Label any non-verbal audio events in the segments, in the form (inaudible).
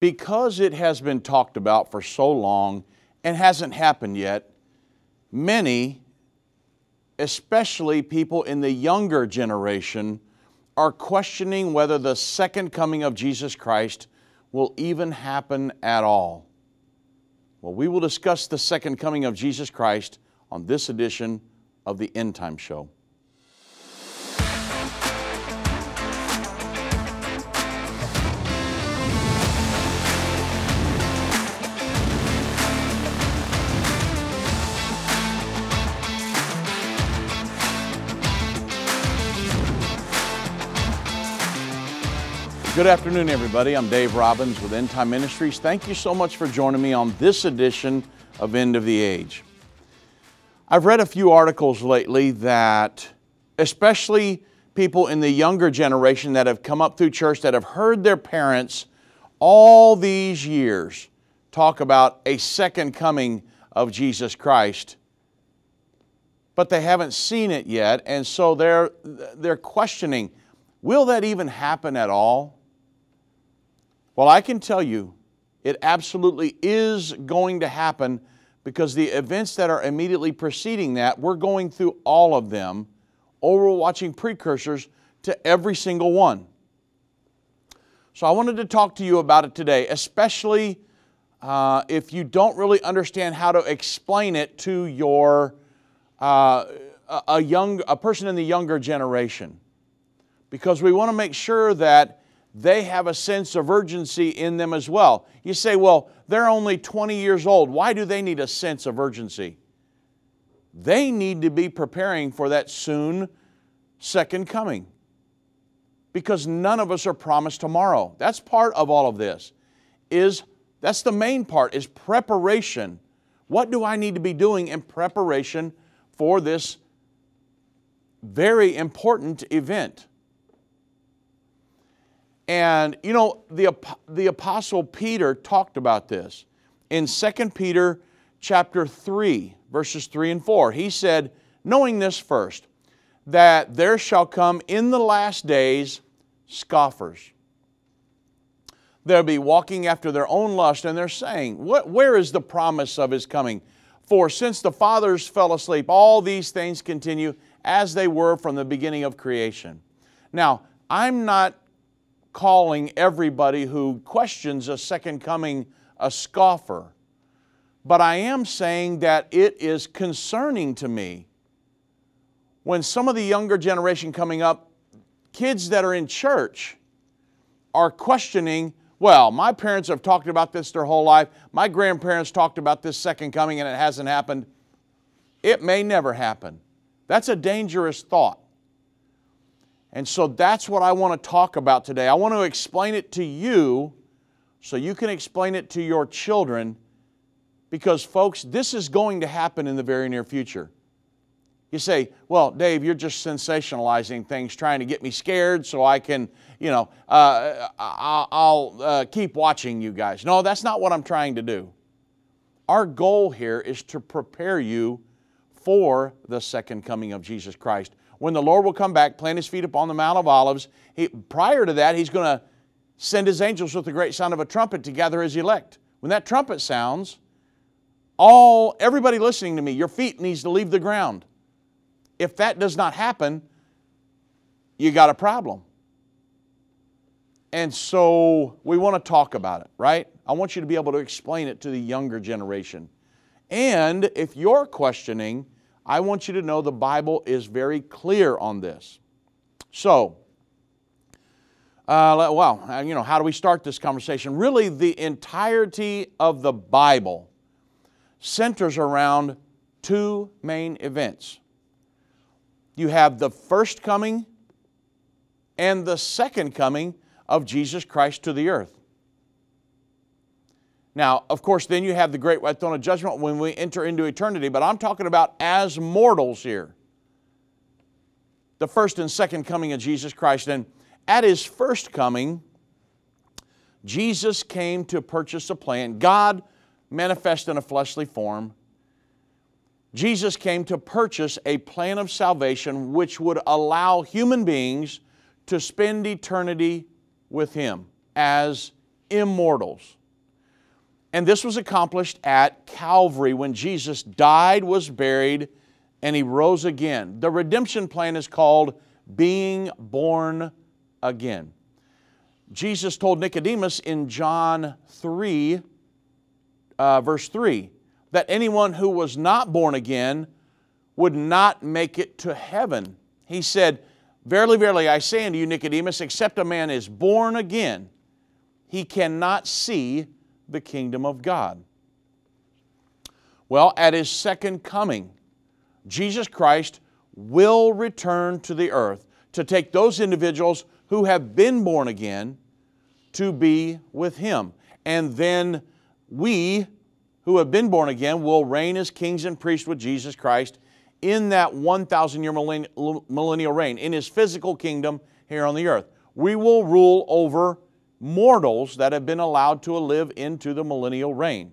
because it has been talked about for so long and hasn't happened yet, many, especially people in the younger generation, are questioning whether the second coming of Jesus Christ will even happen at all. Well, we will discuss the second coming of Jesus Christ on this edition of the End Time Show. Good afternoon, everybody. I'm Dave Robbins with End Time Ministries. Thank you so much for joining me on this edition of End of the Age. I've read a few articles lately that, especially people in the younger generation that have come up through church that have heard their parents all these years talk about a second coming of Jesus Christ, but they haven't seen it yet, and so they're, they're questioning will that even happen at all? Well, I can tell you it absolutely is going to happen because the events that are immediately preceding that, we're going through all of them, or we're watching precursors to every single one. So I wanted to talk to you about it today, especially uh, if you don't really understand how to explain it to your uh, a young a person in the younger generation, because we want to make sure that they have a sense of urgency in them as well. You say, well, they're only 20 years old. Why do they need a sense of urgency? They need to be preparing for that soon second coming because none of us are promised tomorrow. That's part of all of this. Is that's the main part is preparation. What do I need to be doing in preparation for this very important event? And you know, the, the apostle Peter talked about this in 2 Peter chapter 3, verses 3 and 4. He said, knowing this first, that there shall come in the last days scoffers. They'll be walking after their own lust, and they're saying, what, Where is the promise of his coming? For since the fathers fell asleep, all these things continue as they were from the beginning of creation. Now, I'm not calling everybody who questions a second coming a scoffer. But I am saying that it is concerning to me when some of the younger generation coming up, kids that are in church, are questioning, well, my parents have talked about this their whole life. My grandparents talked about this second coming and it hasn't happened. It may never happen. That's a dangerous thought. And so that's what I want to talk about today. I want to explain it to you so you can explain it to your children because, folks, this is going to happen in the very near future. You say, well, Dave, you're just sensationalizing things, trying to get me scared so I can, you know, uh, I'll, uh, keep watching you guys. No, that's not what I'm trying to do. Our goal here is to prepare you for the second coming of Jesus Christ when the Lord will come back, plant his feet upon the Mount of Olives. He, prior to that, he's going to send his angels with the great sound of a trumpet to gather his elect. When that trumpet sounds, all everybody listening to me, your feet needs to leave the ground. If that does not happen, you got a problem. And so we want to talk about it, right? I want you to be able to explain it to the younger generation. And if you're questioning, I want you to know the Bible is very clear on this. So, uh, well, uh, you know, how do we start this conversation? Really, the entirety of the Bible centers around two main events. You have the first coming and the second coming of Jesus Christ to the earth. Now, of course, then you have the great white throne of judgment when we enter into eternity, but I'm talking about as mortals here. The first and second coming of Jesus Christ. And at his first coming, Jesus came to purchase a plan. God manifest in a fleshly form. Jesus came to purchase a plan of salvation which would allow human beings to spend eternity with Him as immortals. And this was accomplished at Calvary when Jesus died, was buried, and he rose again. The redemption plan is called being born again. Jesus told Nicodemus in John 3, uh, verse 3, that anyone who was not born again would not make it to heaven. He said, Verily, verily, I say unto you, Nicodemus, except a man is born again, he cannot see the kingdom of God. Well, at his second coming, Jesus Christ will return to the earth to take those individuals who have been born again to be with him. And then we who have been born again will reign as kings and priests with Jesus Christ in that 1,000 year millennial reign, in his physical kingdom here on the earth. We will rule over mortals that have been allowed to live into the millennial reign.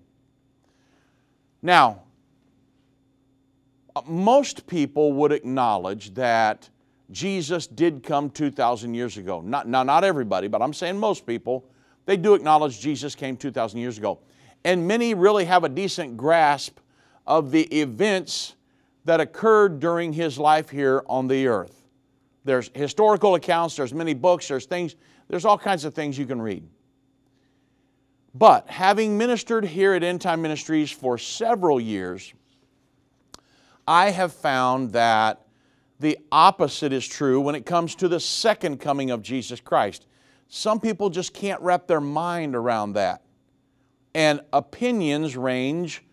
Now, uh, most people would acknowledge that Jesus did come 2,000 years ago. Not, now, not everybody, but I'm saying most people, they do acknowledge Jesus came 2,000 years ago. And many really have a decent grasp of the events that occurred during his life here on the earth. There's historical accounts, there's many books, there's things, there's all kinds of things you can read. But having ministered here at End Time Ministries for several years, I have found that the opposite is true when it comes to the second coming of Jesus Christ. Some people just can't wrap their mind around that. And opinions range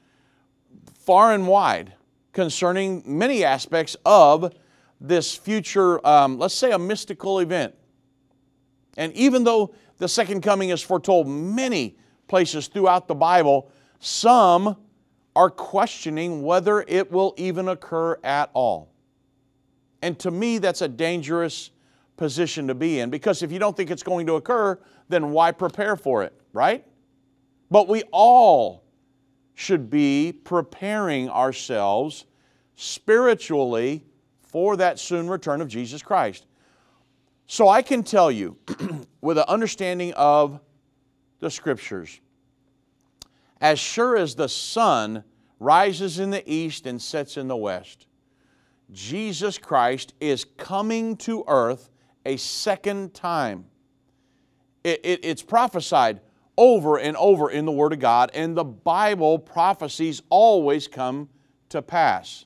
far and wide concerning many aspects of this future, um, let's say, a mystical event. And even though the second coming is foretold many places throughout the Bible, some are questioning whether it will even occur at all. And to me, that's a dangerous position to be in because if you don't think it's going to occur, then why prepare for it, right? But we all should be preparing ourselves spiritually for that soon return of Jesus Christ. So I can tell you, (clears throat) with an understanding of the Scriptures, as sure as the sun rises in the east and sets in the west, Jesus Christ is coming to earth a second time. It, it, it's prophesied over and over in the Word of God, and the Bible prophecies always come to pass.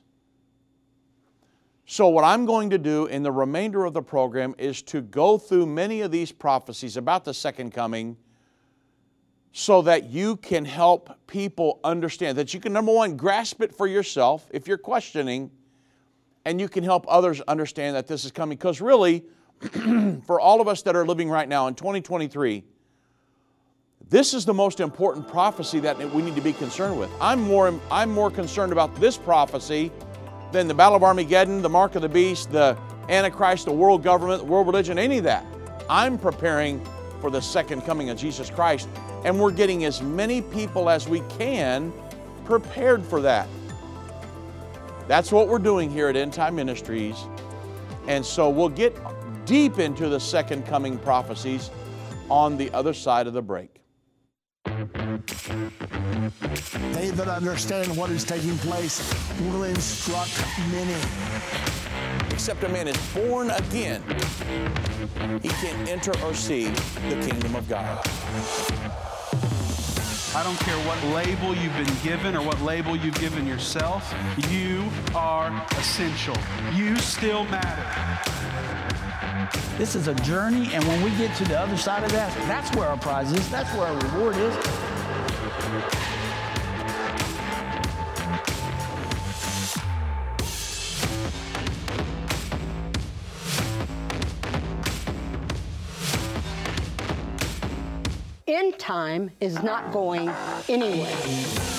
So, what I'm going to do in the remainder of the program is to go through many of these prophecies about the second coming so that you can help people understand, that you can, number one, grasp it for yourself if you're questioning, and you can help others understand that this is coming. Because really, (clears throat) for all of us that are living right now in 2023, this is the most important prophecy that we need to be concerned with. I'm more, I'm more concerned about this prophecy than the Battle of Armageddon, the Mark of the Beast, the Antichrist, the world government, world religion, any of that. I'm preparing for the second coming of Jesus Christ, and we're getting as many people as we can prepared for that. That's what we're doing here at End Time Ministries. And so we'll get deep into the second coming prophecies on the other side of the break. They that understand what is taking place will instruct many. Except a man is born again, he can enter or see the kingdom of God. I don't care what label you've been given or what label you've given yourself, you are essential. You still matter. This is a journey, and when we get to the other side of that, that's where our prize is, that's where our reward is. End time is not going anywhere.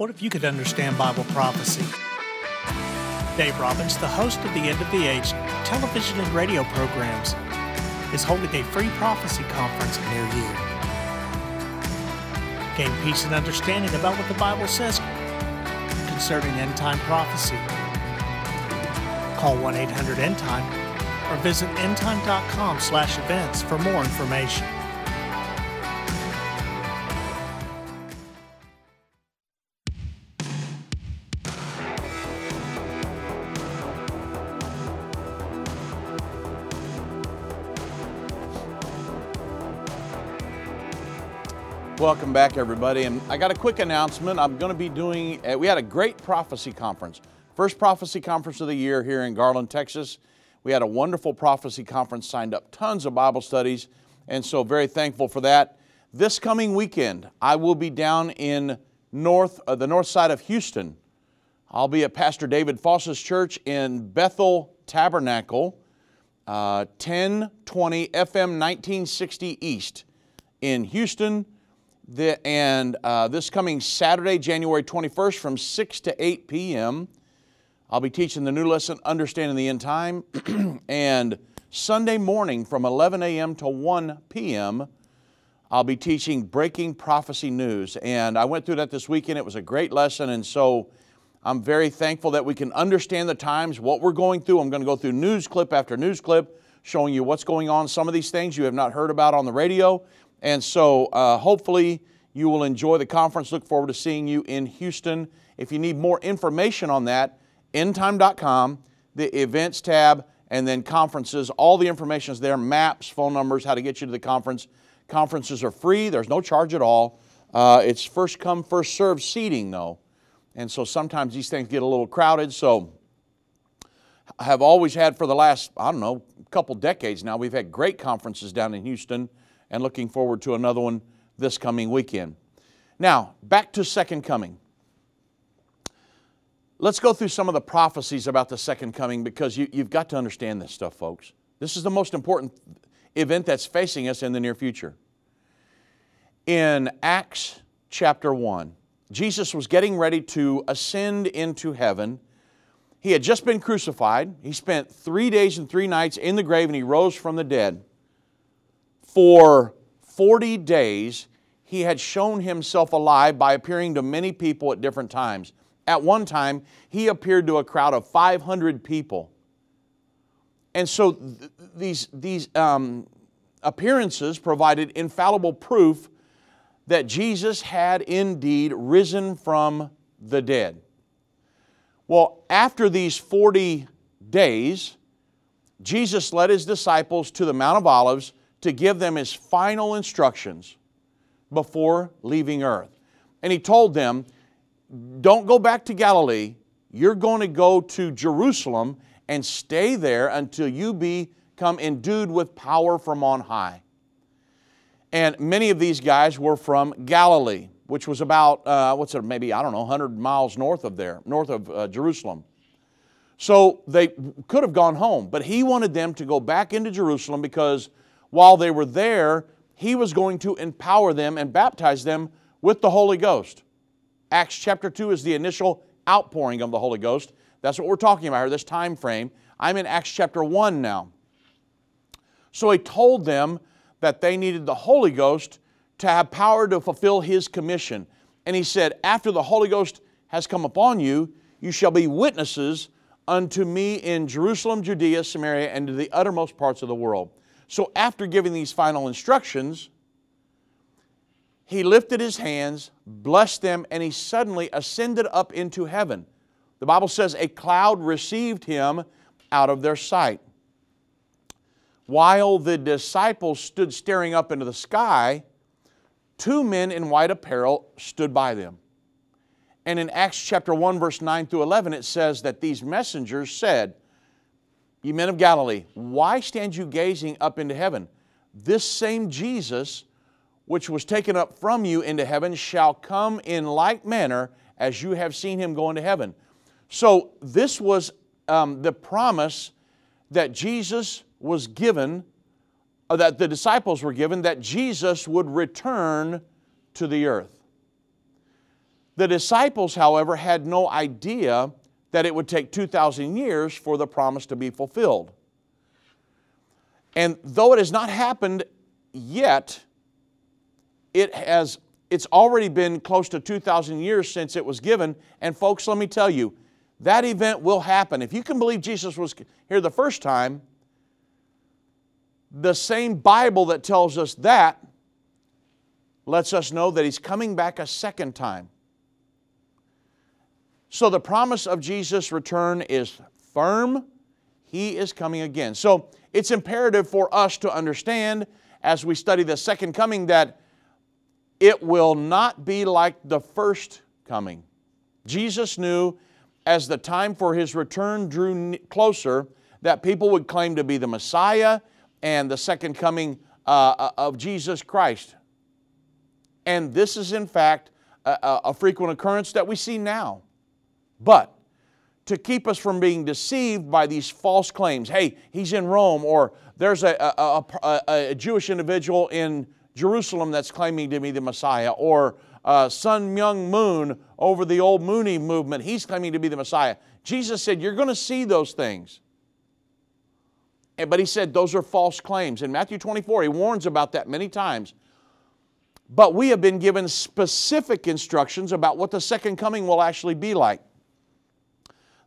What if you could understand Bible prophecy? Dave Robbins, the host of the End of the Age television and radio programs, is holding a free prophecy conference near you. Gain peace and understanding about what the Bible says concerning end time prophecy. Call 1 800 End Time or visit endtime.com slash events for more information. Welcome back, everybody. And I got a quick announcement. I'm going to be doing, uh, we had a great prophecy conference. First prophecy conference of the year here in Garland, Texas. We had a wonderful prophecy conference, signed up tons of Bible studies, and so very thankful for that. This coming weekend, I will be down in north, uh, the north side of Houston. I'll be at Pastor David Foss's church in Bethel Tabernacle, uh, 1020 FM 1960 East in Houston. The, and uh, this coming Saturday, January 21st, from 6 to 8 p.m., I'll be teaching the new lesson, Understanding the End Time. (clears throat) and Sunday morning from 11 a.m. to 1 p.m., I'll be teaching Breaking Prophecy News. And I went through that this weekend. It was a great lesson. And so I'm very thankful that we can understand the times, what we're going through. I'm going to go through news clip after news clip, showing you what's going on. Some of these things you have not heard about on the radio. And so uh, hopefully you will enjoy the conference. Look forward to seeing you in Houston. If you need more information on that, endtime.com, the events tab, and then conferences. All the information is there maps, phone numbers, how to get you to the conference. Conferences are free, there's no charge at all. Uh, it's first come, first served seating, though. And so sometimes these things get a little crowded. So I have always had for the last, I don't know, couple decades now, we've had great conferences down in Houston and looking forward to another one this coming weekend. Now, back to Second Coming. Let's go through some of the prophecies about the second coming because you, have got to understand this stuff, folks. This is the most important event that's facing us in the near future. In Acts chapter 1, Jesus was getting ready to ascend into heaven. He had just been crucified. He spent three days and three nights in the grave and he rose from the dead. For 40 days, he had shown himself alive by appearing to many people at different times. At one time, he appeared to a crowd of 500 people. And so th- these, these um, appearances provided infallible proof that Jesus had indeed risen from the dead. Well, after these 40 days, Jesus led his disciples to the Mount of Olives to give them his final instructions before leaving earth. And he told them, Don't go back to Galilee. You're going to go to Jerusalem and stay there until you become endued with power from on high. And many of these guys were from Galilee, which was about, uh, what's it, maybe, I don't know, 100 miles north of there, north of uh, Jerusalem. So they could have gone home, but he wanted them to go back into Jerusalem because while they were there, he was going to empower them and baptize them with the Holy Ghost. Acts chapter 2 is the initial outpouring of the Holy Ghost. That's what we're talking about here, this time frame. I'm in Acts chapter 1 now. So he told them that they needed the Holy Ghost to have power to fulfill his commission. And he said, After the Holy Ghost has come upon you, you shall be witnesses unto me in Jerusalem, Judea, Samaria, and to the uttermost parts of the world. So after giving these final instructions, he lifted his hands, blessed them, and he suddenly ascended up into heaven. The Bible says a cloud received him out of their sight. While the disciples stood staring up into the sky, two men in white apparel stood by them. And in Acts chapter 1, verse 9 through 11, it says that these messengers said, Ye men of Galilee, why stand you gazing up into heaven? This same Jesus which was taken up from you into heaven shall come in like manner as you have seen him go into heaven. So, this was um, the promise that Jesus was given, uh, that the disciples were given, that Jesus would return to the earth. The disciples, however, had no idea that it would take 2,000 years for the promise to be fulfilled. And though it has not happened yet, it has it's already been close to 2,000 years since it was given. And folks, let me tell you, that event will happen. If you can believe Jesus was here the first time, the same Bible that tells us that lets us know that He's coming back a second time. So the promise of Jesus' return is firm. He is coming again. So it's imperative for us to understand as we study the second coming that it will not be like the first coming. Jesus knew as the time for his return drew closer that people would claim to be the Messiah and the second coming uh, uh, of Jesus Christ. And this is, in fact, a, a frequent occurrence that we see now. But to keep us from being deceived by these false claims hey, he's in Rome, or there's a, a, a, a Jewish individual in Jerusalem that's claiming to be the Messiah, or uh, Sun Myung Moon over the old Moonie movement, he's claiming to be the Messiah. Jesus said, You're going to see those things. But he said those are false claims. In Matthew 24, he warns about that many times. But we have been given specific instructions about what the second coming will actually be like.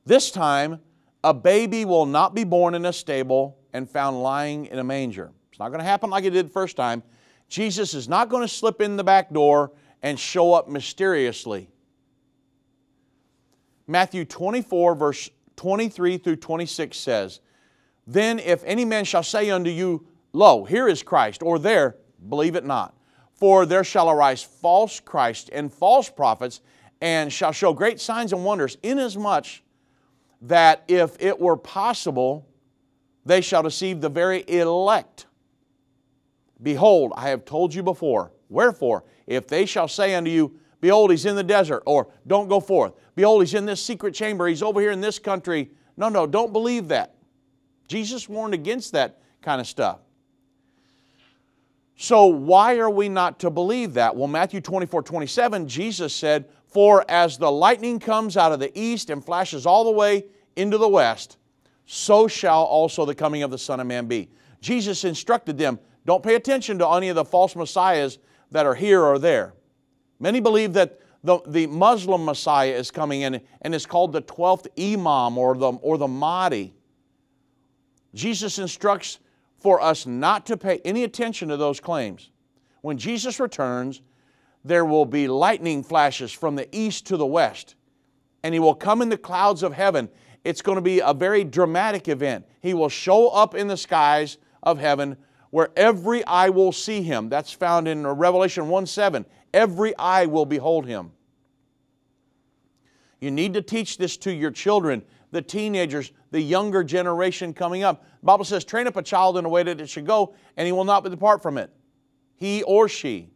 This time, a baby will not be born in a stable and found lying in a manger. It's not going to happen like it did first time. Jesus is not going to slip in the back door and show up mysteriously. Matthew 24, verse 23 through 26 says, Then if any man shall say unto you, Lo, here is Christ, or there, believe it not. For there shall arise false Christ and false prophets, and shall show great signs and wonders, inasmuch that if it were possible, they shall deceive the very elect. Behold, I have told you before. Wherefore, if they shall say unto you, Behold, he's in the desert, or don't go forth. Behold, he's in this secret chamber, he's over here in this country. No, no, don't believe that. Jesus warned against that kind of stuff. So, why are we not to believe that? Well, Matthew 24 27, Jesus said, For as the lightning comes out of the east and flashes all the way into the west, so shall also the coming of the Son of Man be. Jesus instructed them, don't pay attention to any of the false messiahs that are here or there. Many believe that the, the Muslim Messiah is coming in and is called the 12th Imam or the, or the Mahdi. Jesus instructs for us not to pay any attention to those claims. When Jesus returns, there will be lightning flashes from the east to the west, and he will come in the clouds of heaven. It's going to be a very dramatic event. He will show up in the skies of heaven where every eye will see him. That's found in Revelation 1 7. Every eye will behold him. You need to teach this to your children, the teenagers, the younger generation coming up. The Bible says, train up a child in a way that it should go, and he will not depart from it. He or she.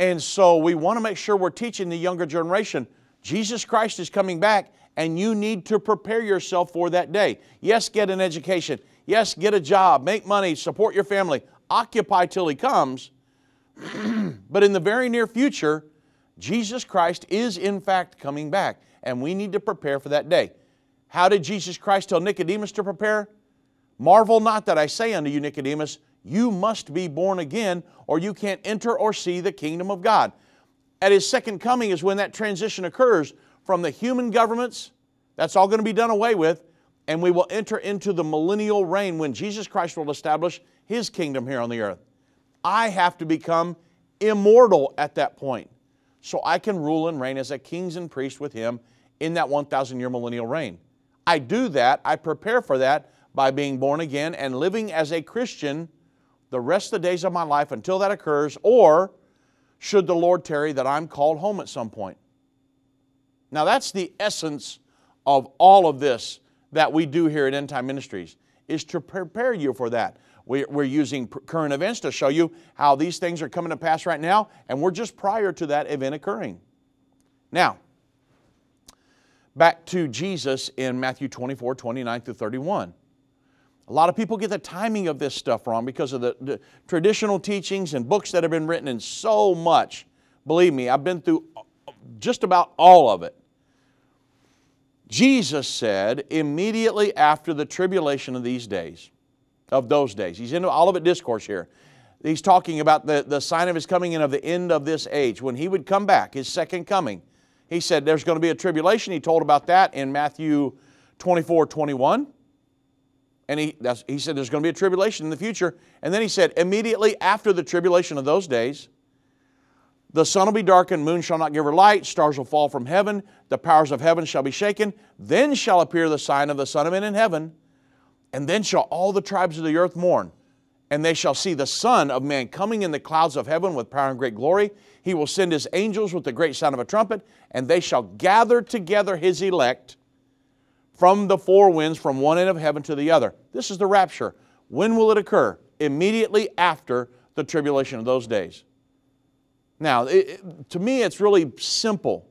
And so we want to make sure we're teaching the younger generation Jesus Christ is coming back, and you need to prepare yourself for that day. Yes, get an education. Yes, get a job, make money, support your family, occupy till He comes. (clears throat) but in the very near future, Jesus Christ is in fact coming back, and we need to prepare for that day. How did Jesus Christ tell Nicodemus to prepare? Marvel not that I say unto you, Nicodemus, you must be born again, or you can't enter or see the kingdom of God. At his second coming is when that transition occurs from the human governments, that's all going to be done away with, and we will enter into the millennial reign when Jesus Christ will establish his kingdom here on the earth. I have to become immortal at that point so I can rule and reign as a kings and priest with him in that 1,000 year millennial reign. I do that, I prepare for that by being born again and living as a Christian the rest of the days of my life until that occurs, or should the Lord tarry that I'm called home at some point. Now, that's the essence of all of this that we do here at End Time Ministries is to prepare you for that. We, we're using current events to show you how these things are coming to pass right now, and we're just prior to that event occurring. Now, back to Jesus in Matthew 24, 29 through 31. A lot of people get the timing of this stuff wrong because of the, the traditional teachings and books that have been written and so much. Believe me, I've been through just about all of it. Jesus said immediately after the tribulation of these days, of those days, he's in Olivet Discourse here. He's talking about the, the sign of his coming and of the end of this age. When he would come back, his second coming, he said there's going to be a tribulation. He told about that in Matthew 24 21. And he, he said there's going to be a tribulation in the future. And then he said, immediately after the tribulation of those days, the sun will be darkened, moon shall not give her light, stars will fall from heaven, the powers of heaven shall be shaken. Then shall appear the sign of the Son of Man in heaven, and then shall all the tribes of the earth mourn. And they shall see the Son of Man coming in the clouds of heaven with power and great glory. He will send his angels with the great sound of a trumpet, and they shall gather together his elect from the four winds from one end of heaven to the other. This is the rapture. When will it occur? Immediately after the tribulation of those days. Now, it, to me, it's really simple.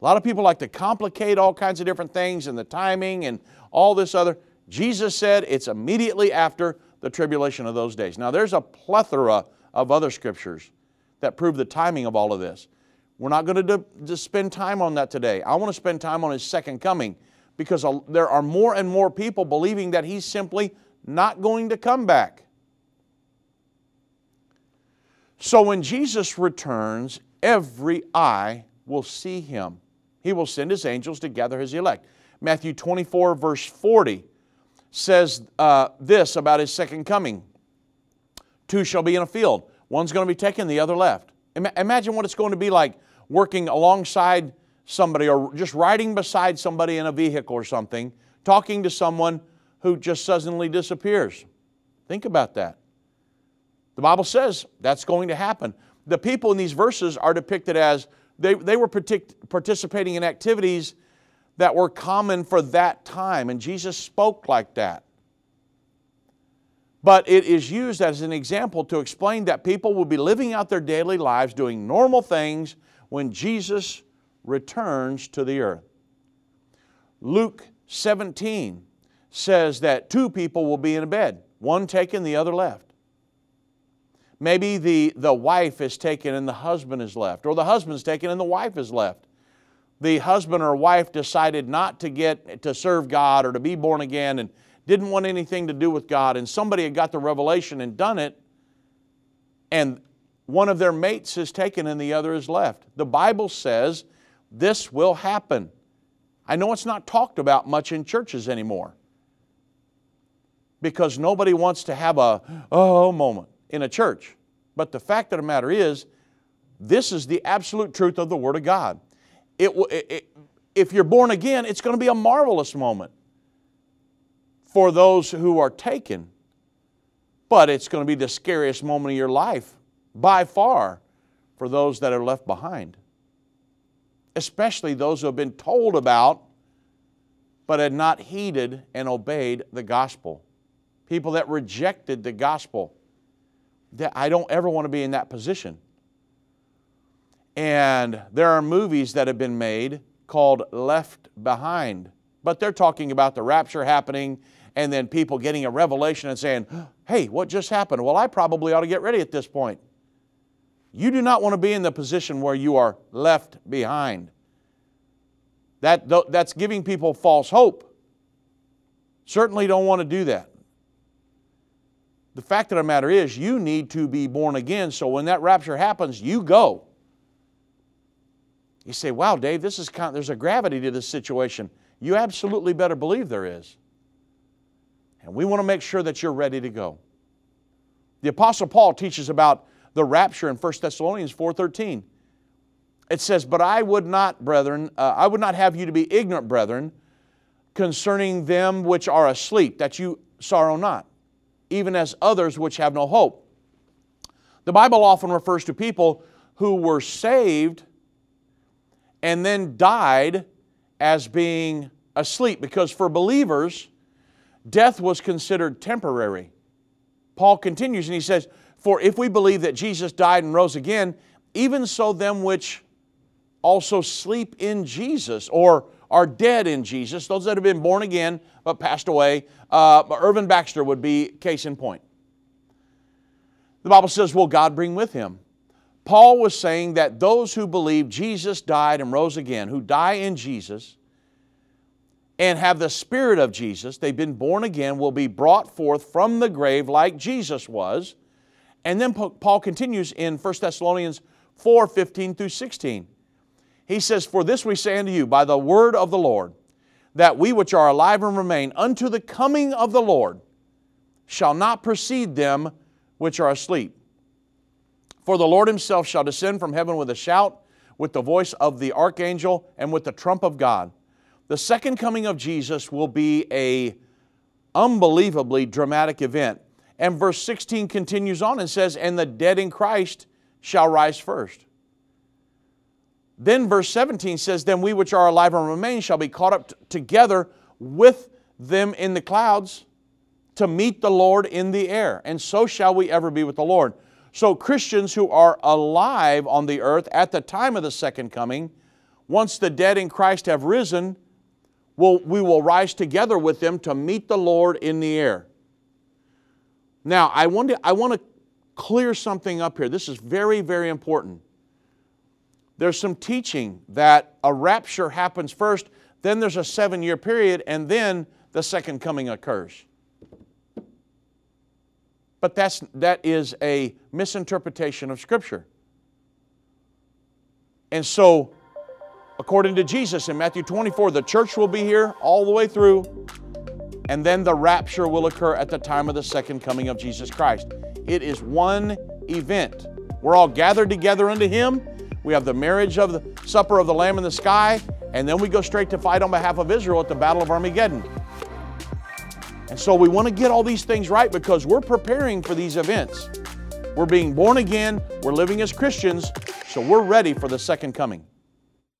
A lot of people like to complicate all kinds of different things and the timing and all this other. Jesus said it's immediately after the tribulation of those days. Now, there's a plethora of other scriptures that prove the timing of all of this. We're not going to, to spend time on that today. I want to spend time on his second coming because there are more and more people believing that he's simply not going to come back. So when Jesus returns, every eye will see him. He will send his angels to gather his elect. Matthew 24, verse 40 says uh, this about his second coming Two shall be in a field, one's going to be taken, the other left. Imagine what it's going to be like working alongside somebody or just riding beside somebody in a vehicle or something, talking to someone who just suddenly disappears. Think about that. The Bible says that's going to happen. The people in these verses are depicted as they, they were partic- participating in activities that were common for that time, and Jesus spoke like that. But it is used as an example to explain that people will be living out their daily lives doing normal things when Jesus returns to the earth. Luke 17 says that two people will be in a bed, one taken, the other left. Maybe the, the wife is taken and the husband is left, or the husband's taken and the wife is left. The husband or wife decided not to get to serve God or to be born again and didn't want anything to do with God, and somebody had got the revelation and done it, and one of their mates is taken and the other is left. The Bible says this will happen. I know it's not talked about much in churches anymore because nobody wants to have a oh moment in a church. But the fact of the matter is, this is the absolute truth of the Word of God. It, it, if you're born again, it's going to be a marvelous moment for those who are taken, but it's going to be the scariest moment of your life by far for those that are left behind especially those who have been told about but had not heeded and obeyed the gospel. People that rejected the gospel. That I don't ever want to be in that position. And there are movies that have been made called Left Behind, but they're talking about the rapture happening and then people getting a revelation and saying, Hey, what just happened? Well, I probably ought to get ready at this point. You do not want to be in the position where you are left behind. That, that's giving people false hope. Certainly don't want to do that. The fact of the matter is, you need to be born again so when that rapture happens, you go. You say, wow, Dave, this is kind of, there's a gravity to this situation. You absolutely better believe there is. And we want to make sure that you're ready to go. The Apostle Paul teaches about the rapture in 1 Thessalonians 4.13. It says, But I would not, brethren, uh, I would not have you to be ignorant, brethren, concerning them which are asleep, that you sorrow not, even as others which have no hope. The Bible often refers to people who were saved and then died as being asleep, because for believers, death was considered temporary. Paul continues and he says, For if we believe that Jesus died and rose again, even so them which also sleep in Jesus or are dead in Jesus, those that have been born again but passed away, uh, Irvin Baxter would be case in point. The Bible says, Will God bring with him? Paul was saying that those who believe Jesus died and rose again, who die in Jesus, and have the Spirit of Jesus, they've been born again, will be brought forth from the grave like Jesus was. And then Paul continues in 1 Thessalonians 4 15 through 16. He says, For this we say unto you by the word of the Lord, that we which are alive and remain unto the coming of the Lord shall not precede them which are asleep. For the Lord himself shall descend from heaven with a shout, with the voice of the archangel, and with the trump of God. The second coming of Jesus will be a unbelievably dramatic event. And verse 16 continues on and says, And the dead in Christ shall rise first. Then verse 17 says, Then we which are alive and remain shall be caught up t- together with them in the clouds to meet the Lord in the air. And so shall we ever be with the Lord. So, Christians who are alive on the earth at the time of the second coming, once the dead in Christ have risen, will we will rise together with them to meet the Lord in the air. Now, I want to, I want to clear something up here. This is very, very important. There's some teaching that a rapture happens first, then there's a seven year period, and then the second coming occurs. But that's, that is a misinterpretation of Scripture. And so, according to Jesus in Matthew 24, the church will be here all the way through, and then the rapture will occur at the time of the second coming of Jesus Christ. It is one event. We're all gathered together unto Him. We have the marriage of the supper of the Lamb in the sky, and then we go straight to fight on behalf of Israel at the Battle of Armageddon. And so we want to get all these things right because we're preparing for these events. We're being born again, we're living as Christians, so we're ready for the second coming.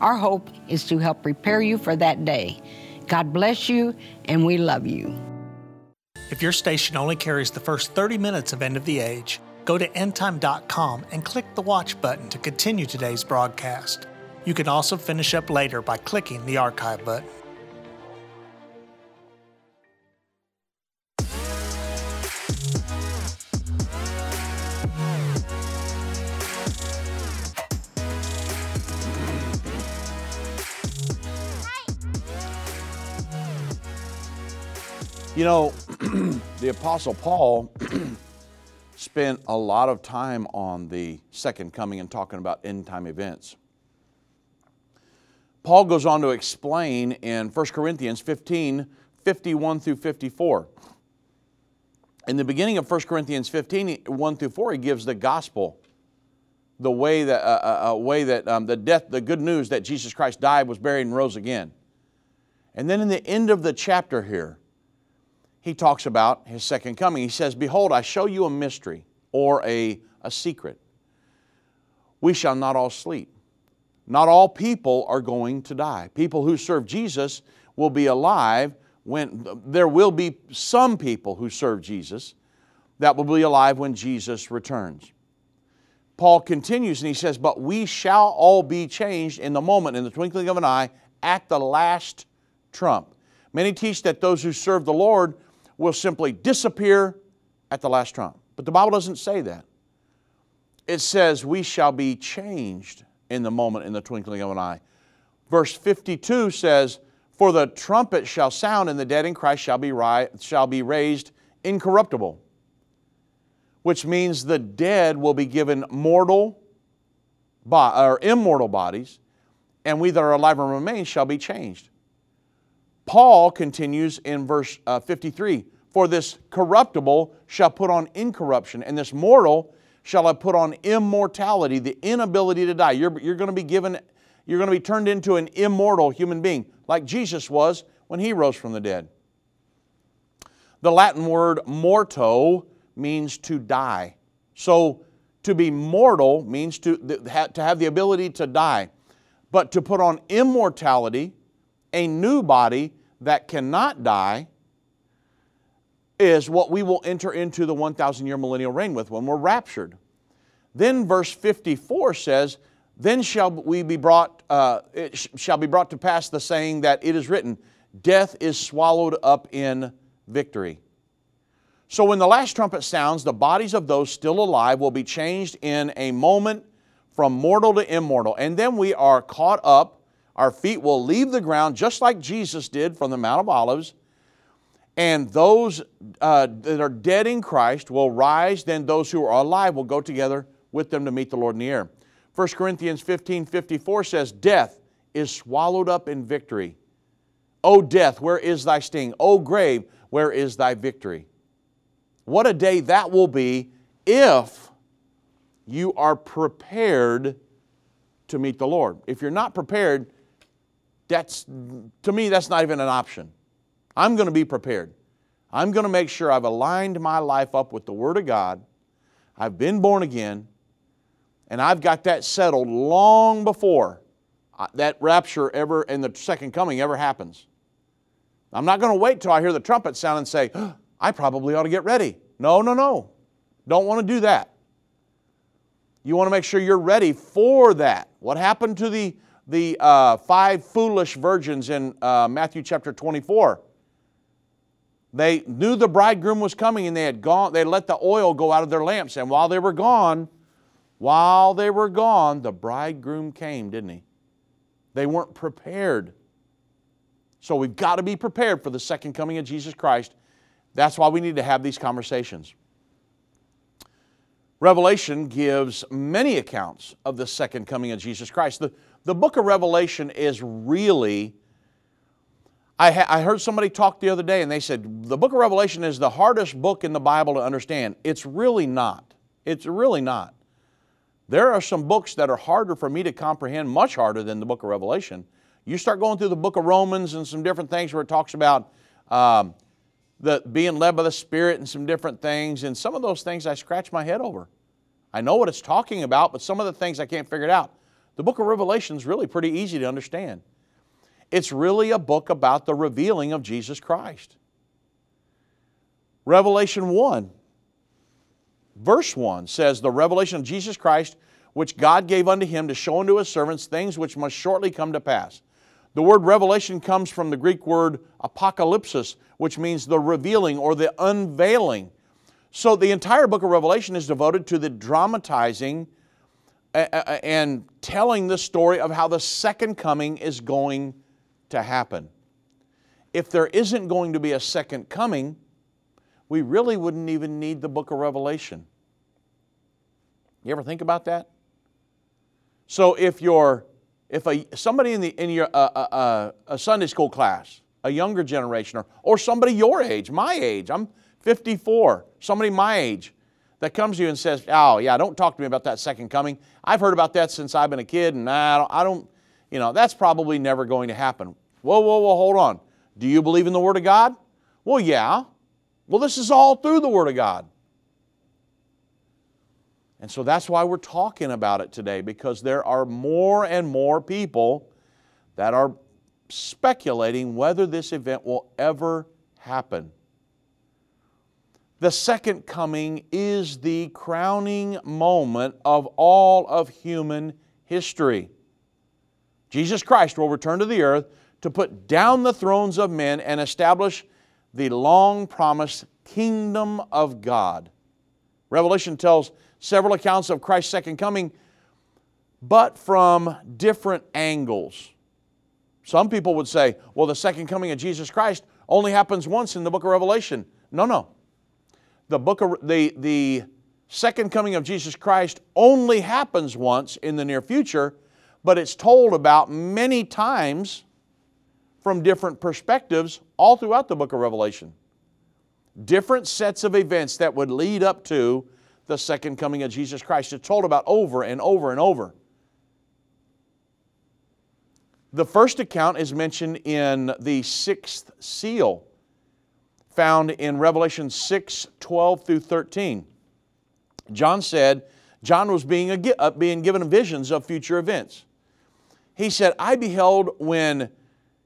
Our hope is to help prepare you for that day. God bless you, and we love you. If your station only carries the first 30 minutes of End of the Age, go to endtime.com and click the watch button to continue today's broadcast. You can also finish up later by clicking the archive button. You know, (clears throat) the Apostle Paul (clears throat) spent a lot of time on the second coming and talking about end time events. Paul goes on to explain in 1 Corinthians 15 51 through 54. In the beginning of 1 Corinthians 15 1 through 4, he gives the gospel, the way that, uh, uh, uh way that um, the death, the good news that Jesus Christ died, was buried, and rose again. And then in the end of the chapter here, he talks about his second coming. He says, Behold, I show you a mystery or a, a secret. we shall not all sleep. Not all people are going to die. People who serve Jesus will be alive when there will be some people who serve Jesus that will be alive when Jesus returns. Paul continues and he says, But we shall all be changed in the moment, in the twinkling of an eye, at the last trump. Many teach that those who serve the Lord will simply disappear at the last trump. But the Bible doesn't say that. It says, We shall be changed in the moment, in the twinkling of an eye. Verse 52 says, For the trumpet shall sound, and the dead in Christ shall be, ri- shall be raised incorruptible, which means the dead will be given mortal bo- or immortal bodies, and we that are alive and remain shall be changed. Paul continues in verse uh, 53 For this corruptible shall put on incorruption, and this mortal shall I put on immortality, the inability to die. You're, you're going to be given, you're going to be turned into an immortal human being, like Jesus was when he rose from the dead. The Latin word morto means to die. So to be mortal means to, to have the ability to die. But to put on immortality, a new body that cannot die, is what we will enter into the 1,000 year millennial reign with when we're raptured. Then verse 54 says, Then shall we be brought, uh, it sh- shall be brought to pass the saying that it is written, Death is swallowed up in victory. So when the last trumpet sounds, the bodies of those still alive will be changed in a moment from mortal to immortal. And then we are caught up. Our feet will leave the ground just like Jesus did from the Mount of Olives and those uh, that are dead in Christ will rise, then those who are alive will go together with them to meet the Lord in the air. 1 Corinthians 15 54 says, Death is swallowed up in victory. O death, where is thy sting? O grave, where is thy victory? What a day that will be if you are prepared to meet the Lord. If you're not prepared, that's to me that's not even an option. I'm going to be prepared. I'm going to make sure I've aligned my life up with the Word of God. I've been born again, and I've got that settled long before uh, that rapture ever and the second coming ever happens. I'm not going to wait till I hear the trumpet sound and say, oh, I probably ought to get ready. No, no, no. Don't want to do that. You want to make sure you're ready for that. What happened to the, the uh, five foolish virgins in uh, Matthew chapter 24? They knew the bridegroom was coming and they had gone, they let the oil go out of their lamps. And while they were gone, while they were gone, the bridegroom came, didn't he? They weren't prepared. So we've got to be prepared for the second coming of Jesus Christ. That's why we need to have these conversations. Revelation gives many accounts of the second coming of Jesus Christ. The, the book of Revelation is really I, ha- I heard somebody talk the other day and they said the book of Revelation is the hardest book in the Bible to understand. It's really not. It's really not. There are some books that are harder for me to comprehend, much harder than the book of Revelation. You start going through the book of Romans and some different things where it talks about um, the being led by the Spirit and some different things, and some of those things I scratch my head over. I know what it's talking about, but some of the things I can't figure it out. The book of Revelation is really pretty easy to understand. It's really a book about the revealing of Jesus Christ. Revelation 1, verse 1 says, The revelation of Jesus Christ, which God gave unto him to show unto his servants things which must shortly come to pass. The word revelation comes from the Greek word apocalypsis, which means the revealing or the unveiling. So the entire book of Revelation is devoted to the dramatizing and telling the story of how the second coming is going to happen. If there isn't going to be a second coming, we really wouldn't even need the book of Revelation. You ever think about that? So if you're if a, somebody in, the, in your, uh, uh, uh, a Sunday school class, a younger generation, or, or somebody your age, my age, I'm 54, somebody my age, that comes to you and says, Oh, yeah, don't talk to me about that second coming. I've heard about that since I've been a kid, and I don't, I don't you know, that's probably never going to happen. Whoa, whoa, whoa, hold on. Do you believe in the Word of God? Well, yeah. Well, this is all through the Word of God. And so that's why we're talking about it today, because there are more and more people that are speculating whether this event will ever happen. The second coming is the crowning moment of all of human history. Jesus Christ will return to the earth to put down the thrones of men and establish the long promised kingdom of God. Revelation tells several accounts of Christ's second coming, but from different angles. Some people would say, well, the second coming of Jesus Christ only happens once in the book of Revelation. No, no the book of the, the second coming of Jesus Christ only happens once in the near future, but it's told about many times from different perspectives all throughout the book of Revelation. Different sets of events that would lead up to the second coming of Jesus Christ. It's told about over and over and over. The first account is mentioned in the sixth seal found in Revelation 6 12 through 13. John said, John was being, a, uh, being given visions of future events. He said, I beheld when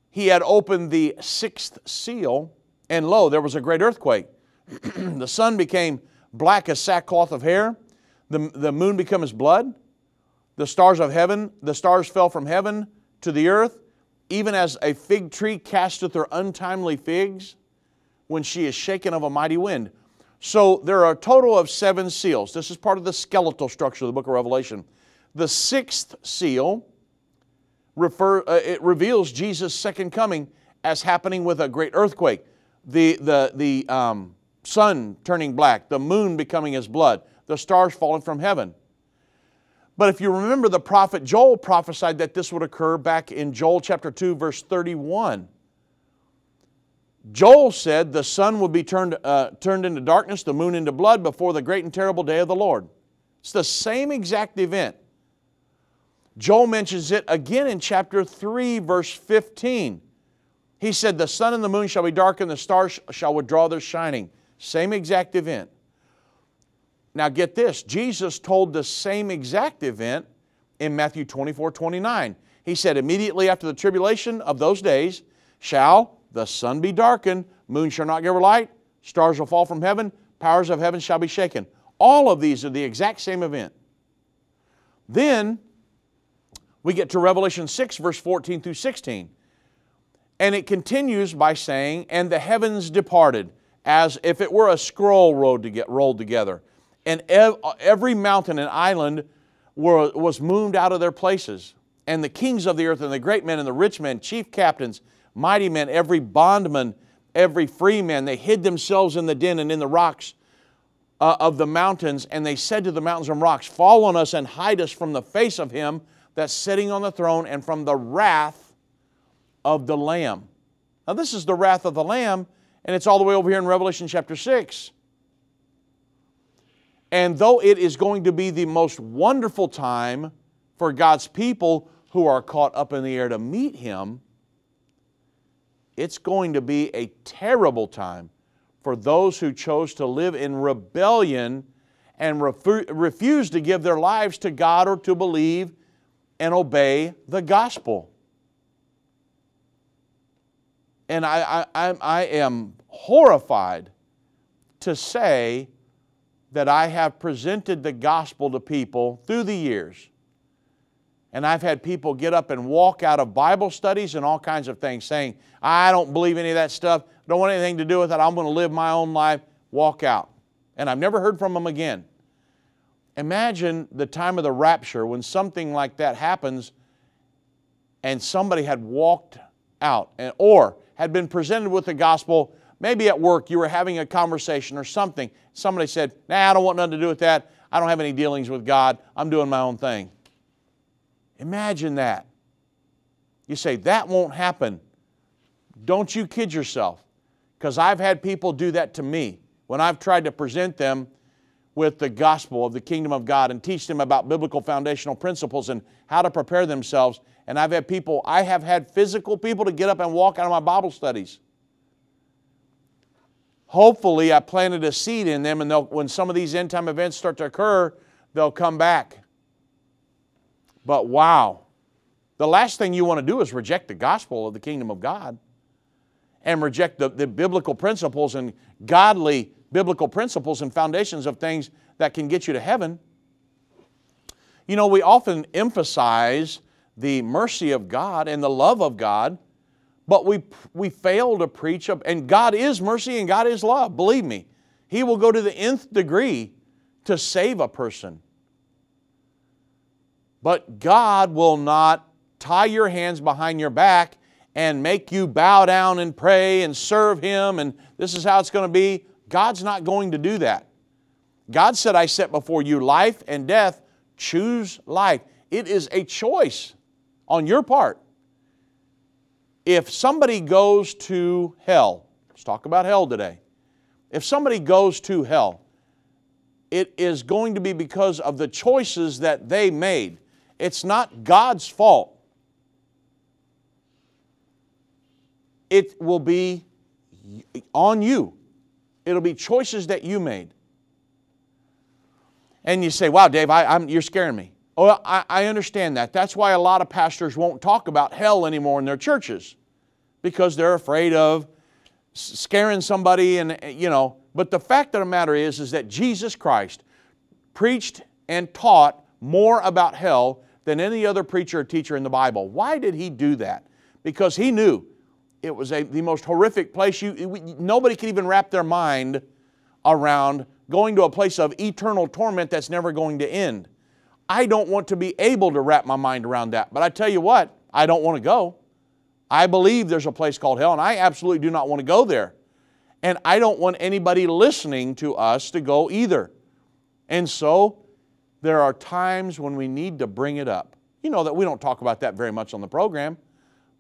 he had opened the sixth seal, and lo, there was a great earthquake. (clears throat) the sun became black as sackcloth of hair, the, the moon became as blood, the stars of heaven, the stars fell from heaven to the earth, even as a fig tree casteth her untimely figs when she is shaken of a mighty wind. So there are a total of seven seals. This is part of the skeletal structure of the book of Revelation. The sixth seal refer, uh, it reveals Jesus' second coming as happening with a great earthquake. The, the, the um, sun turning black, the moon becoming as blood, the stars falling from heaven. But if you remember, the prophet Joel prophesied that this would occur back in Joel chapter 2, verse 31. Joel said the sun will be turned, uh, turned into darkness, the moon into blood before the great and terrible day of the Lord. It's the same exact event. Joel mentions it again in chapter 3, verse 15. He said, The sun and the moon shall be darkened, the stars shall withdraw their shining. Same exact event. Now get this Jesus told the same exact event in Matthew 24 29. He said, Immediately after the tribulation of those days shall the sun be darkened, moon shall not give her light, stars will fall from heaven, powers of heaven shall be shaken. All of these are the exact same event. Then we get to Revelation 6, verse 14 through 16. And it continues by saying, And the heavens departed, as if it were a scroll rolled, to get, rolled together. And ev- every mountain and island were, was moved out of their places. And the kings of the earth, and the great men, and the rich men, chief captains, mighty men, every bondman, every free man. They hid themselves in the den and in the rocks uh, of the mountains, and they said to the mountains and rocks, Fall on us and hide us from the face of him that's sitting on the throne and from the wrath of the Lamb. Now, this is the wrath of the Lamb, and it's all the way over here in Revelation chapter 6. And though it is going to be the most wonderful time for God's people who are caught up in the air to meet Him, it's going to be a terrible time for those who chose to live in rebellion and refu- refuse to give their lives to God or to believe and obey the gospel. And I, I, I am horrified to say that I have presented the gospel to people through the years and I've had people get up and walk out of Bible studies and all kinds of things saying, I don't believe any of that stuff, don't want anything to do with it, I'm going to live my own life, walk out. And I've never heard from them again. Imagine the time of the rapture when something like that happens and somebody had walked out or had been presented with the gospel. Maybe at work you were having a conversation or something. Somebody said, Nah, I don't want nothing to do with that. I don't have any dealings with God. I'm doing my own thing. Imagine that. You say, that won't happen. Don't you kid yourself. Because I've had people do that to me when I've tried to present them with the gospel of the kingdom of God and teach them about biblical foundational principles and how to prepare themselves. And I've had people, I have had physical people to get up and walk out of my Bible studies. Hopefully, I planted a seed in them, and when some of these end time events start to occur, they'll come back. But wow, the last thing you want to do is reject the gospel of the kingdom of God and reject the, the biblical principles and godly biblical principles and foundations of things that can get you to heaven. You know, we often emphasize the mercy of God and the love of God, but we, we fail to preach, of, and God is mercy and God is love, believe me. He will go to the nth degree to save a person. But God will not tie your hands behind your back and make you bow down and pray and serve Him, and this is how it's going to be. God's not going to do that. God said, I set before you life and death. Choose life. It is a choice on your part. If somebody goes to hell, let's talk about hell today. If somebody goes to hell, it is going to be because of the choices that they made. It's not God's fault. It will be on you. It'll be choices that you made. And you say, wow, Dave, I, you're scaring me. Oh, I, I understand that. That's why a lot of pastors won't talk about hell anymore in their churches because they're afraid of scaring somebody and, eh, you know. But the fact of the matter is, is that Jesus Christ preached and taught more about hell than any other preacher or teacher in the Bible. Why did he do that? Because he knew it was a, the most horrific place. You, it, nobody could even wrap their mind around going to a place of eternal torment that's never going to end. I don't want to be able to wrap my mind around that. But I tell you what, I don't want to go. I believe there's a place called hell, and I absolutely do not want to go there. And I don't want anybody listening to us to go either. And so there are times when we need to bring it up. You know that we don't talk about that very much on the program,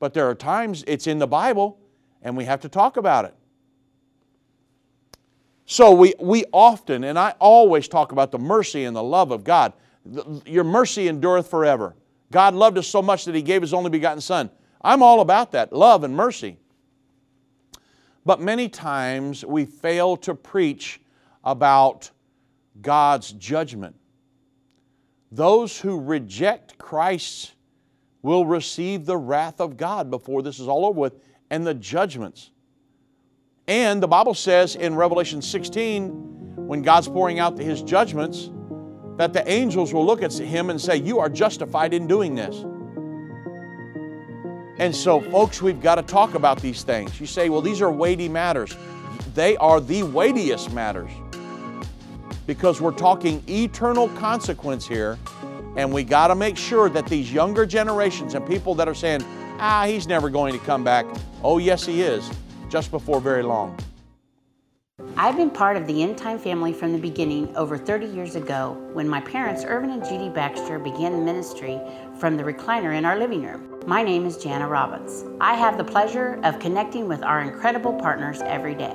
but there are times it's in the Bible and we have to talk about it. So we, we often, and I always talk about the mercy and the love of God. Your mercy endureth forever. God loved us so much that He gave His only begotten Son. I'm all about that love and mercy. But many times we fail to preach about God's judgment. Those who reject Christ will receive the wrath of God before this is all over with and the judgments. And the Bible says in Revelation 16, when God's pouring out His judgments, that the angels will look at Him and say, You are justified in doing this. And so, folks, we've got to talk about these things. You say, Well, these are weighty matters. They are the weightiest matters because we're talking eternal consequence here. And we got to make sure that these younger generations and people that are saying, ah, he's never going to come back. Oh, yes, he is just before very long. I've been part of the End Time family from the beginning over 30 years ago when my parents, Irvin and Judy Baxter, began ministry from the recliner in our living room. My name is Jana Robbins. I have the pleasure of connecting with our incredible partners every day.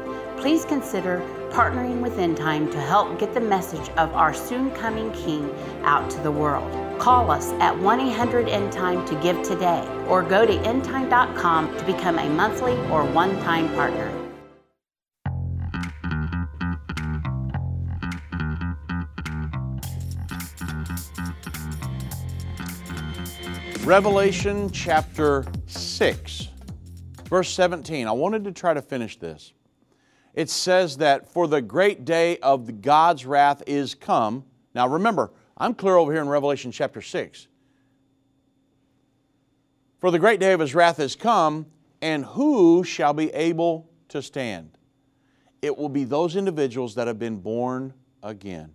please consider partnering with End Time to help get the message of our soon coming King out to the world. Call us at 1 800 End Time to give today or go to endtime.com to become a monthly or one time partner. Revelation chapter 6 Verse 17, I wanted to try to finish this. It says that for the great day of God's wrath is come. Now remember, I'm clear over here in Revelation chapter 6. For the great day of his wrath is come, and who shall be able to stand? It will be those individuals that have been born again.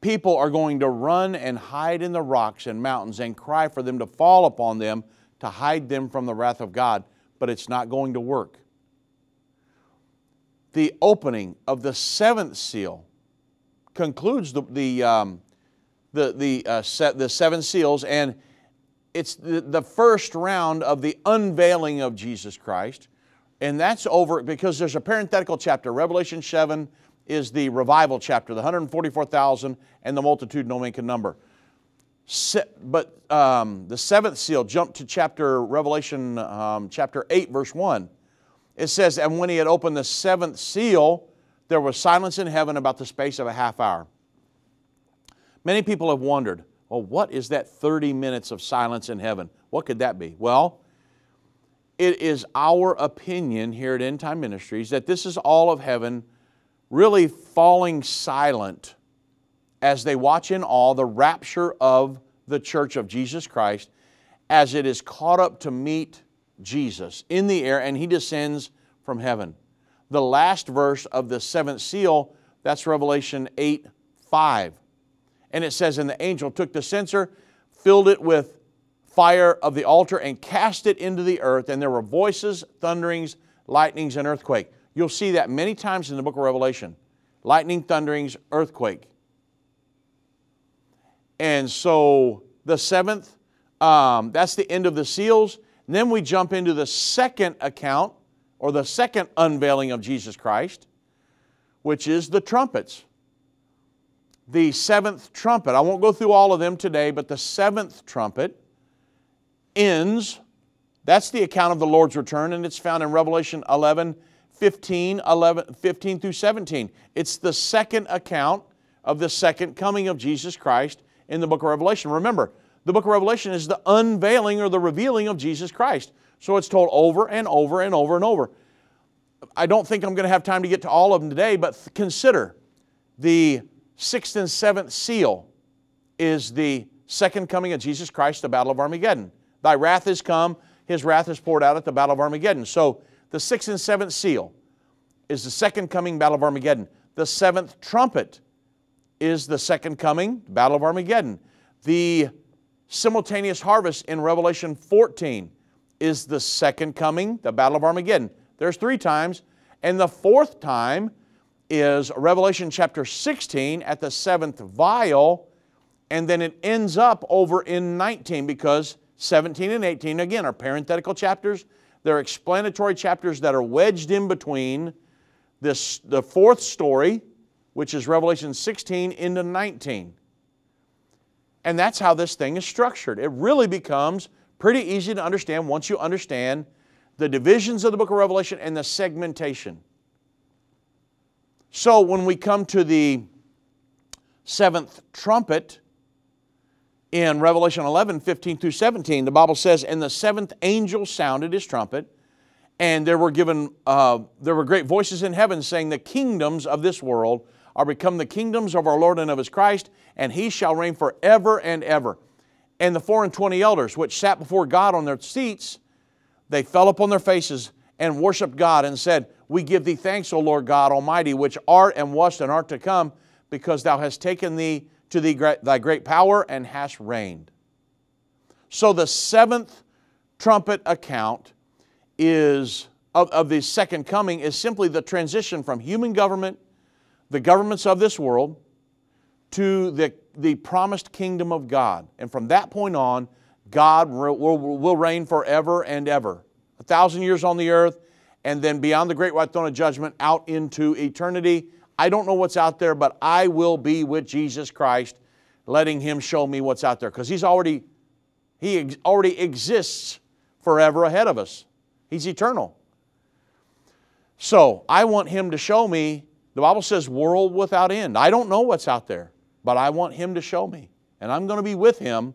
People are going to run and hide in the rocks and mountains and cry for them to fall upon them to hide them from the wrath of God but it's not going to work. The opening of the seventh seal concludes the, the, um, the, the, uh, set, the seven seals, and it's the, the first round of the unveiling of Jesus Christ. And that's over because there's a parenthetical chapter. Revelation 7 is the revival chapter, the 144,000 and the multitude no man can number. Se- but um, the seventh seal, jump to chapter Revelation um, chapter 8, verse 1. It says, And when he had opened the seventh seal, there was silence in heaven about the space of a half hour. Many people have wondered, well, what is that 30 minutes of silence in heaven? What could that be? Well, it is our opinion here at End Time Ministries that this is all of heaven really falling silent as they watch in awe the rapture of the church of Jesus Christ as it is caught up to meet Jesus in the air and he descends from heaven. The last verse of the seventh seal, that's Revelation 8 5. And it says, And the angel took the censer, filled it with fire of the altar and cast it into the earth, and there were voices, thunderings, lightnings, and earthquake. You'll see that many times in the book of Revelation lightning, thunderings, earthquake. And so the seventh, um, that's the end of the seals. And then we jump into the second account, or the second unveiling of Jesus Christ, which is the trumpets. The seventh trumpet. I won't go through all of them today, but the seventh trumpet ends. That's the account of the Lord's return, and it's found in Revelation 11, 15, 11, 15 through 17. It's the second account of the second coming of Jesus Christ in the book of Revelation. Remember, the book of Revelation is the unveiling or the revealing of Jesus Christ. So it's told over and over and over and over. I don't think I'm going to have time to get to all of them today, but consider the sixth and seventh seal is the second coming of Jesus Christ, the Battle of Armageddon. Thy wrath is come, his wrath is poured out at the Battle of Armageddon. So the sixth and seventh seal is the second coming Battle of Armageddon. The seventh trumpet is the second coming Battle of Armageddon. The simultaneous harvest in Revelation 14 is the second coming, the Battle of Armageddon. There's three times. And the fourth time is Revelation chapter 16 at the seventh vial, and then it ends up over in 19 because 17 and 18, again, are parenthetical chapters. They're explanatory chapters that are wedged in between this, the fourth story, which is Revelation 16, into 19. And that's how this thing is structured. It really becomes pretty easy to understand once you understand the divisions of the book of Revelation and the segmentation. So when we come to the seventh trumpet, in Revelation 11, 15 through 17, the Bible says, And the seventh angel sounded his trumpet, and there were given, uh, there were great voices in heaven saying, The kingdoms of this world are become the kingdoms of our Lord and of his Christ, and he shall reign forever and ever. And the four and twenty elders, which sat before God on their seats, they fell upon their faces and worshiped God and said, We give thee thanks, O Lord God Almighty, which art and wast and art to come, because thou hast taken thee to thee thy great power and hast reigned. So the seventh trumpet account is of, of the second coming is simply the transition from human government, the governments of this world, to the, the promised kingdom of God. And from that point on, God will, will, reign forever and ever. A thousand years on the earth, and then beyond the great white throne of judgment out into eternity I don't know what's out there, but I will be with Jesus Christ, letting Him show me what's out there because He's already, He ex- already exists forever ahead of us. He's eternal. So I want Him to show me. The Bible says, world without end. I don't know what's out there, but I want Him to show me. And I'm going to be with Him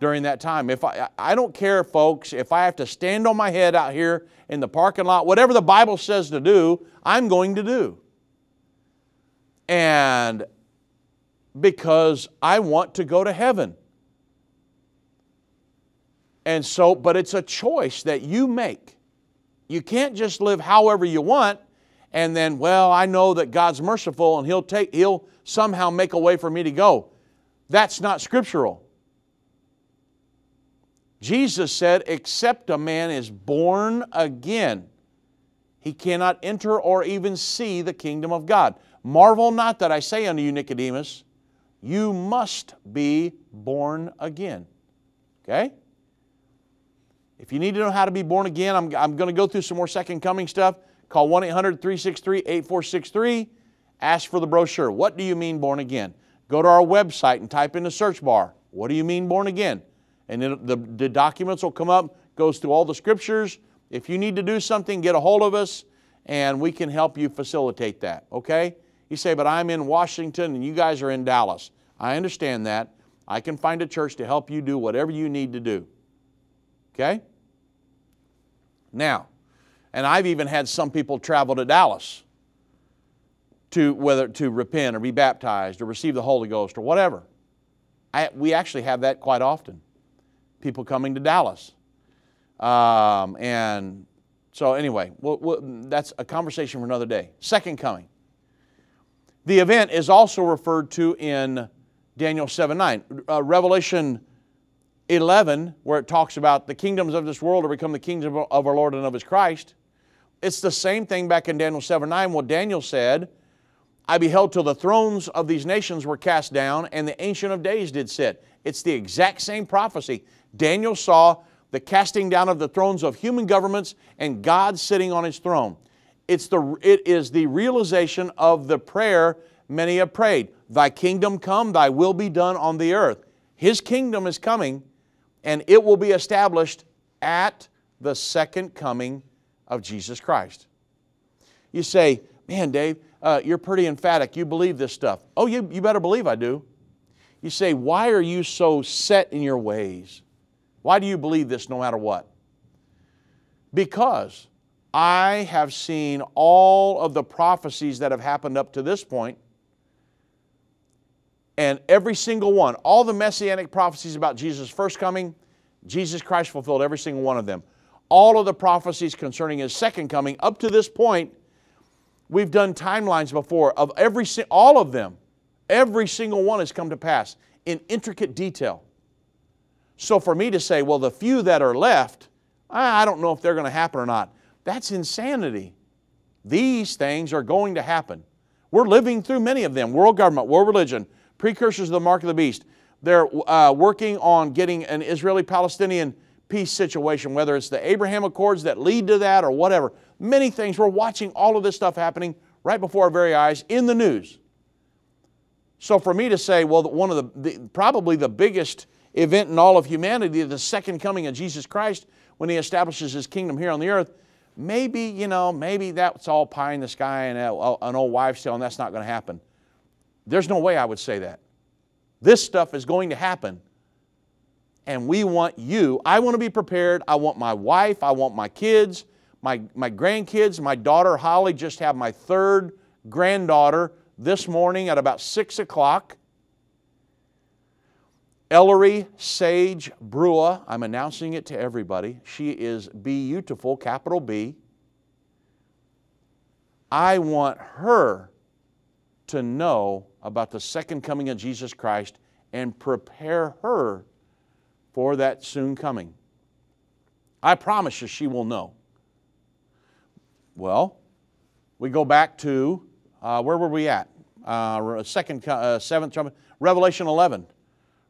during that time. If I, I don't care, folks, if I have to stand on my head out here in the parking lot, whatever the Bible says to do, I'm going to do. And because I want to go to heaven. And so, but it's a choice that you make. You can't just live however you want and then, well, I know that God's merciful and He'll take, He'll somehow make a way for me to go. That's not scriptural. Jesus said, except a man is born again, he cannot enter or even see the kingdom of God. Marvel not that I say unto you, Nicodemus, you must be born again. Okay? If you need to know how to be born again, I'm, I'm going to go through some more second coming stuff. Call 1 800 363 8463. Ask for the brochure. What do you mean born again? Go to our website and type in the search bar. What do you mean born again? And it, the, the documents will come up, goes through all the scriptures. If you need to do something, get a hold of us and we can help you facilitate that, okay? You say, but I'm in Washington and you guys are in Dallas. I understand that. I can find a church to help you do whatever you need to do. Okay? Now, and I've even had some people travel to Dallas to whether to repent or be baptized or receive the Holy Ghost or whatever. I, we actually have that quite often. People coming to Dallas. Um, and so, anyway, we'll, we'll, that's a conversation for another day. Second coming. The event is also referred to in Daniel 7 9. Uh, Revelation 11, where it talks about the kingdoms of this world are become the kingdom of our Lord and of His Christ. It's the same thing back in Daniel 7 9, what Daniel said, I beheld till the thrones of these nations were cast down, and the Ancient of Days did sit. It's the exact same prophecy. Daniel saw the casting down of the thrones of human governments and God sitting on his throne. It's the, it is the realization of the prayer many have prayed Thy kingdom come, thy will be done on the earth. His kingdom is coming, and it will be established at the second coming of Jesus Christ. You say, Man, Dave, uh, you're pretty emphatic. You believe this stuff. Oh, you, you better believe I do. You say, Why are you so set in your ways? Why do you believe this no matter what? Because I have seen all of the prophecies that have happened up to this point, and every single one, all the messianic prophecies about Jesus' first coming, Jesus Christ fulfilled every single one of them. All of the prophecies concerning his second coming, up to this point, we've done timelines before of every all of them. Every single one has come to pass in intricate detail. So for me to say, well, the few that are left, I don't know if they're going to happen or not, that's insanity. These things are going to happen. We're living through many of them world government, world religion, precursors of the mark of the beast. They're uh, working on getting an Israeli Palestinian peace situation, whether it's the Abraham Accords that lead to that or whatever. Many things. We're watching all of this stuff happening right before our very eyes in the news. So for me to say, well, one of the, the probably the biggest event in all of humanity, the second coming of Jesus Christ, when he establishes his kingdom here on the earth, maybe, you know, maybe that's all pie in the sky and uh, uh, an old wives' tale, and that's not going to happen. There's no way I would say that. This stuff is going to happen. And we want you, I want to be prepared. I want my wife, I want my kids, my, my grandkids. My daughter Holly just had my third granddaughter this morning at about 6 o'clock. Ellery Sage Brewer, I'm announcing it to everybody. She is beautiful, capital B. I want her to know about the second coming of Jesus Christ and prepare her for that soon coming. I promise you she will know. Well, we go back to uh, where were we at? Uh, second, uh, seventh Revelation 11.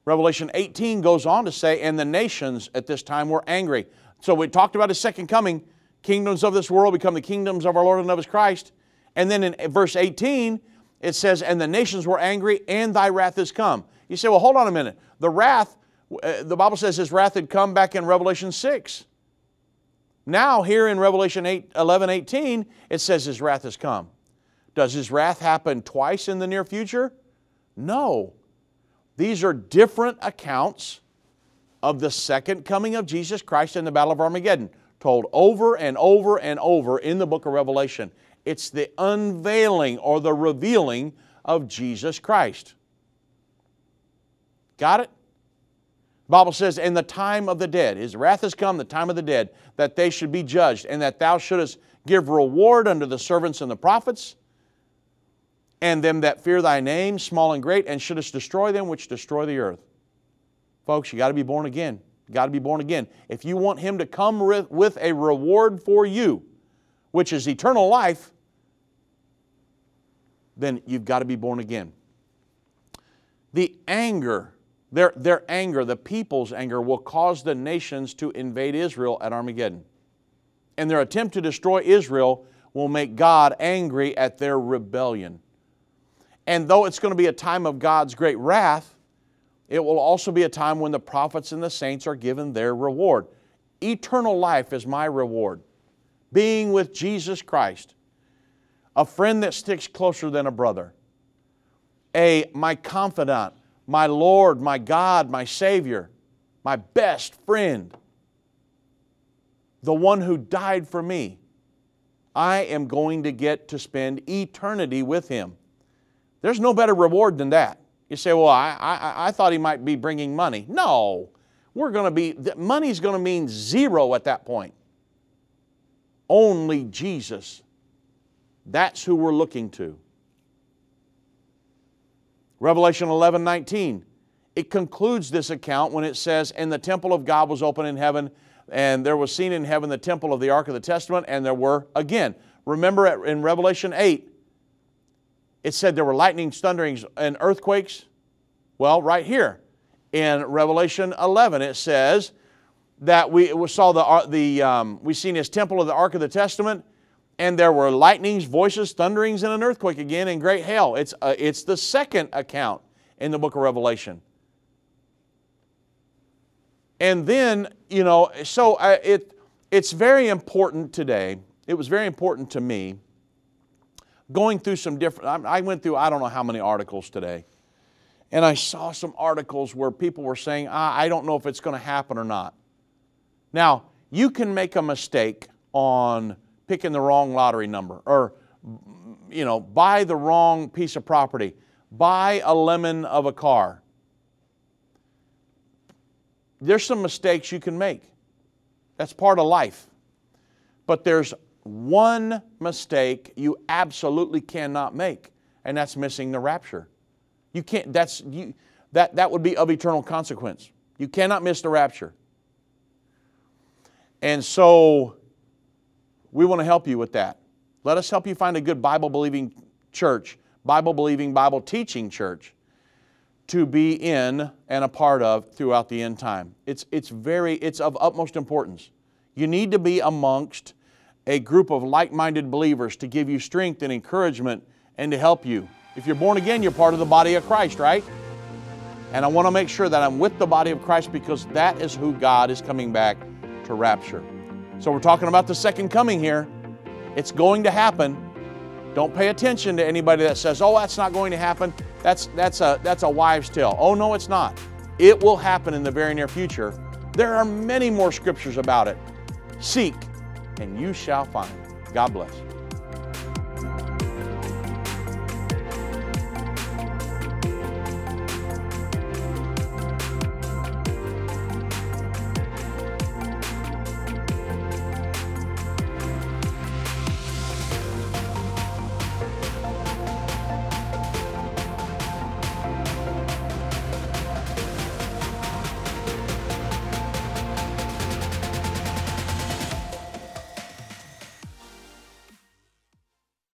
Revelation 18 goes on to say, and the nations at this time were angry. So we talked about his second coming. Kingdoms of this world become the kingdoms of our Lord and of his Christ. And then in verse 18, it says, and the nations were angry, and thy wrath is come. You say, well, hold on a minute. The wrath, uh, Uh, the Bible says his wrath had come back in Revelation 6. Now, here in Revelation 8, 11, 18, it says his wrath has come. Does his wrath happen twice in the near future? No. These are different accounts of the second coming of Jesus Christ in the Battle of Armageddon, told over and over and over in the book of Revelation. It's the unveiling or the revealing of Jesus Christ. Got it? The Bible says, In the time of the dead, his wrath has come, the time of the dead, that they should be judged, and that thou shouldest give reward unto the servants and the prophets, and them that fear thy name, small and great, and shouldest destroy them which destroy the earth. Folks, you got to be born again. You got to be born again. If you want him to come with a reward for you, which is eternal life, then you've got to be born again. The anger, their, their anger, the people's anger, will cause the nations to invade Israel at Armageddon. And their attempt to destroy Israel will make God angry at their rebellion. And though it's going to be a time of God's great wrath, it will also be a time when the prophets and the saints are given their reward. Eternal life is my reward. Being with Jesus Christ, a friend that sticks closer than a brother, a my confidant, my Lord, my God, my Savior, my best friend, the one who died for me. I am going to get to spend eternity with him. There's no better reward than that. You say, well, I, I, I thought he might be bringing money. No, we're going to be, money's going to mean zero at that point. Only Jesus. That's who we're looking to. Revelation 11 19. It concludes this account when it says, And the temple of God was open in heaven, and there was seen in heaven the temple of the Ark of the Testament, and there were, again, remember in Revelation 8, it said there were lightnings, thunderings, and earthquakes. Well, right here in Revelation 11, it says that we saw the, uh, the um, we seen his temple of the Ark of the Testament, and there were lightnings, voices, thunderings, and an earthquake again, and great hail. It's, uh, it's the second account in the book of Revelation. And then, you know, so uh, it, it's very important today. It was very important to me going through some different, I went through I don't know how many articles today. And I saw some articles where people were saying, ah, I don't know if it's going to happen or not. Now, you can make a mistake on picking the wrong lottery number or, you know, buy the wrong piece of property, buy a lemon of a car. There's some mistakes you can make. That's part of life. But there's one mistake you absolutely cannot make, and that's missing the rapture. You can't, that's, you, that, that would be of eternal consequence. You cannot miss the rapture. And so we want to help you with that. Let us help you find a good Bible believing church, Bible believing, Bible teaching church to be in and a part of throughout the end time. It's, it's very, it's of utmost importance. You need to be amongst a group of like minded believers to give you strength and encouragement and to help you. If you're born again, you're part of the body of Christ, right? And I want to make sure that I'm with the body of Christ because that is who God is coming back to rapture. So we're talking about the second coming here. It's going to happen. Don't pay attention to anybody that says, "Oh, that's not going to happen." That's that's a that's a wives' tale. Oh no, it's not. It will happen in the very near future. There are many more scriptures about it. Seek, and you shall find. God bless.